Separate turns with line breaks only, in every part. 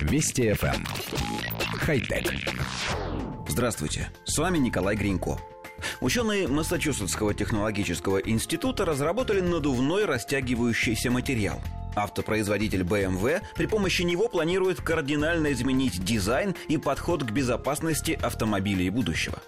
Вести FM. Эм. Хай-тек.
Здравствуйте, с вами Николай Гринько. Ученые Массачусетского технологического института разработали надувной растягивающийся материал – Автопроизводитель BMW при помощи него планирует кардинально изменить дизайн и подход к безопасности автомобилей будущего.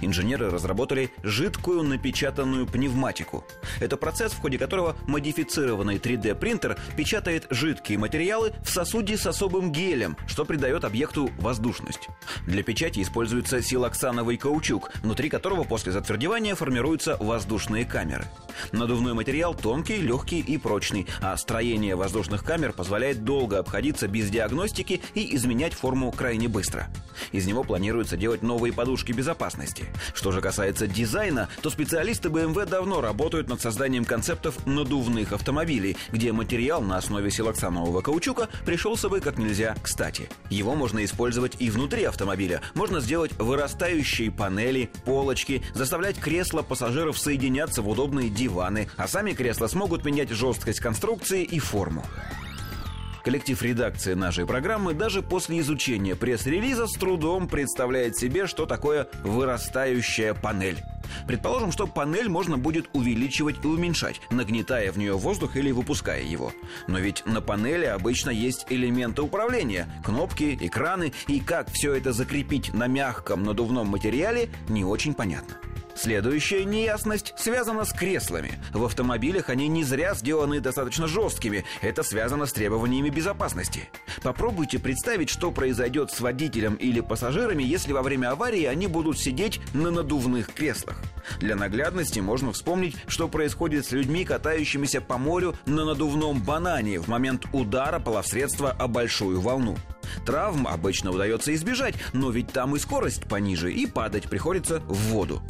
Инженеры разработали жидкую напечатанную пневматику. Это процесс, в ходе которого модифицированный 3D-принтер печатает жидкие материалы в сосуде с особым гелем, что придает объекту воздушность. Для печати используется силоксановый каучук, внутри которого после затвердевания формируются воздушные камеры. Надувной материал тонкий, легкий и прочный, а строение воздушных камер позволяет долго обходиться без диагностики и изменять форму крайне быстро. Из него планируется делать новые подушки безопасности. Что же касается дизайна, то специалисты BMW давно работают над созданием концептов надувных автомобилей, где материал на основе силоксанового каучука пришелся бы как нельзя кстати. Его можно использовать и внутри автомобиля. Можно сделать вырастающие панели, полочки, заставлять кресла пассажиров соединяться в удобные диваны, а сами кресла смогут менять жесткость конструкции и форму. Коллектив редакции нашей программы даже после изучения пресс-релиза с трудом представляет себе, что такое вырастающая панель. Предположим, что панель можно будет увеличивать и уменьшать, нагнетая в нее воздух или выпуская его. Но ведь на панели обычно есть элементы управления, кнопки, экраны, и как все это закрепить на мягком надувном материале, не очень понятно. Следующая неясность связана с креслами. В автомобилях они не зря сделаны достаточно жесткими. Это связано с требованиями безопасности. Попробуйте представить, что произойдет с водителем или пассажирами, если во время аварии они будут сидеть на надувных креслах. Для наглядности можно вспомнить, что происходит с людьми, катающимися по морю на надувном банане в момент удара половсредства о большую волну. Травм обычно удается избежать, но ведь там и скорость пониже, и падать приходится в воду.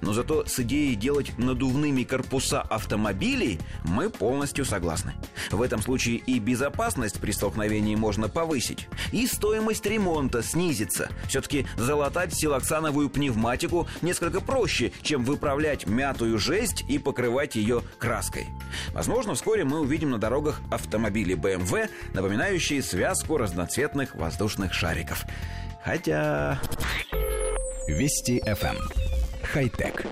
Но зато с идеей делать надувными корпуса автомобилей мы полностью согласны. В этом случае и безопасность при столкновении можно повысить, и стоимость ремонта снизится. Все-таки залатать силоксановую пневматику несколько проще, чем выправлять мятую жесть и покрывать ее краской. Возможно, вскоре мы увидим на дорогах автомобили BMW, напоминающие связку разноцветных воздушных шариков. Хотя...
Вести FM хай-тек.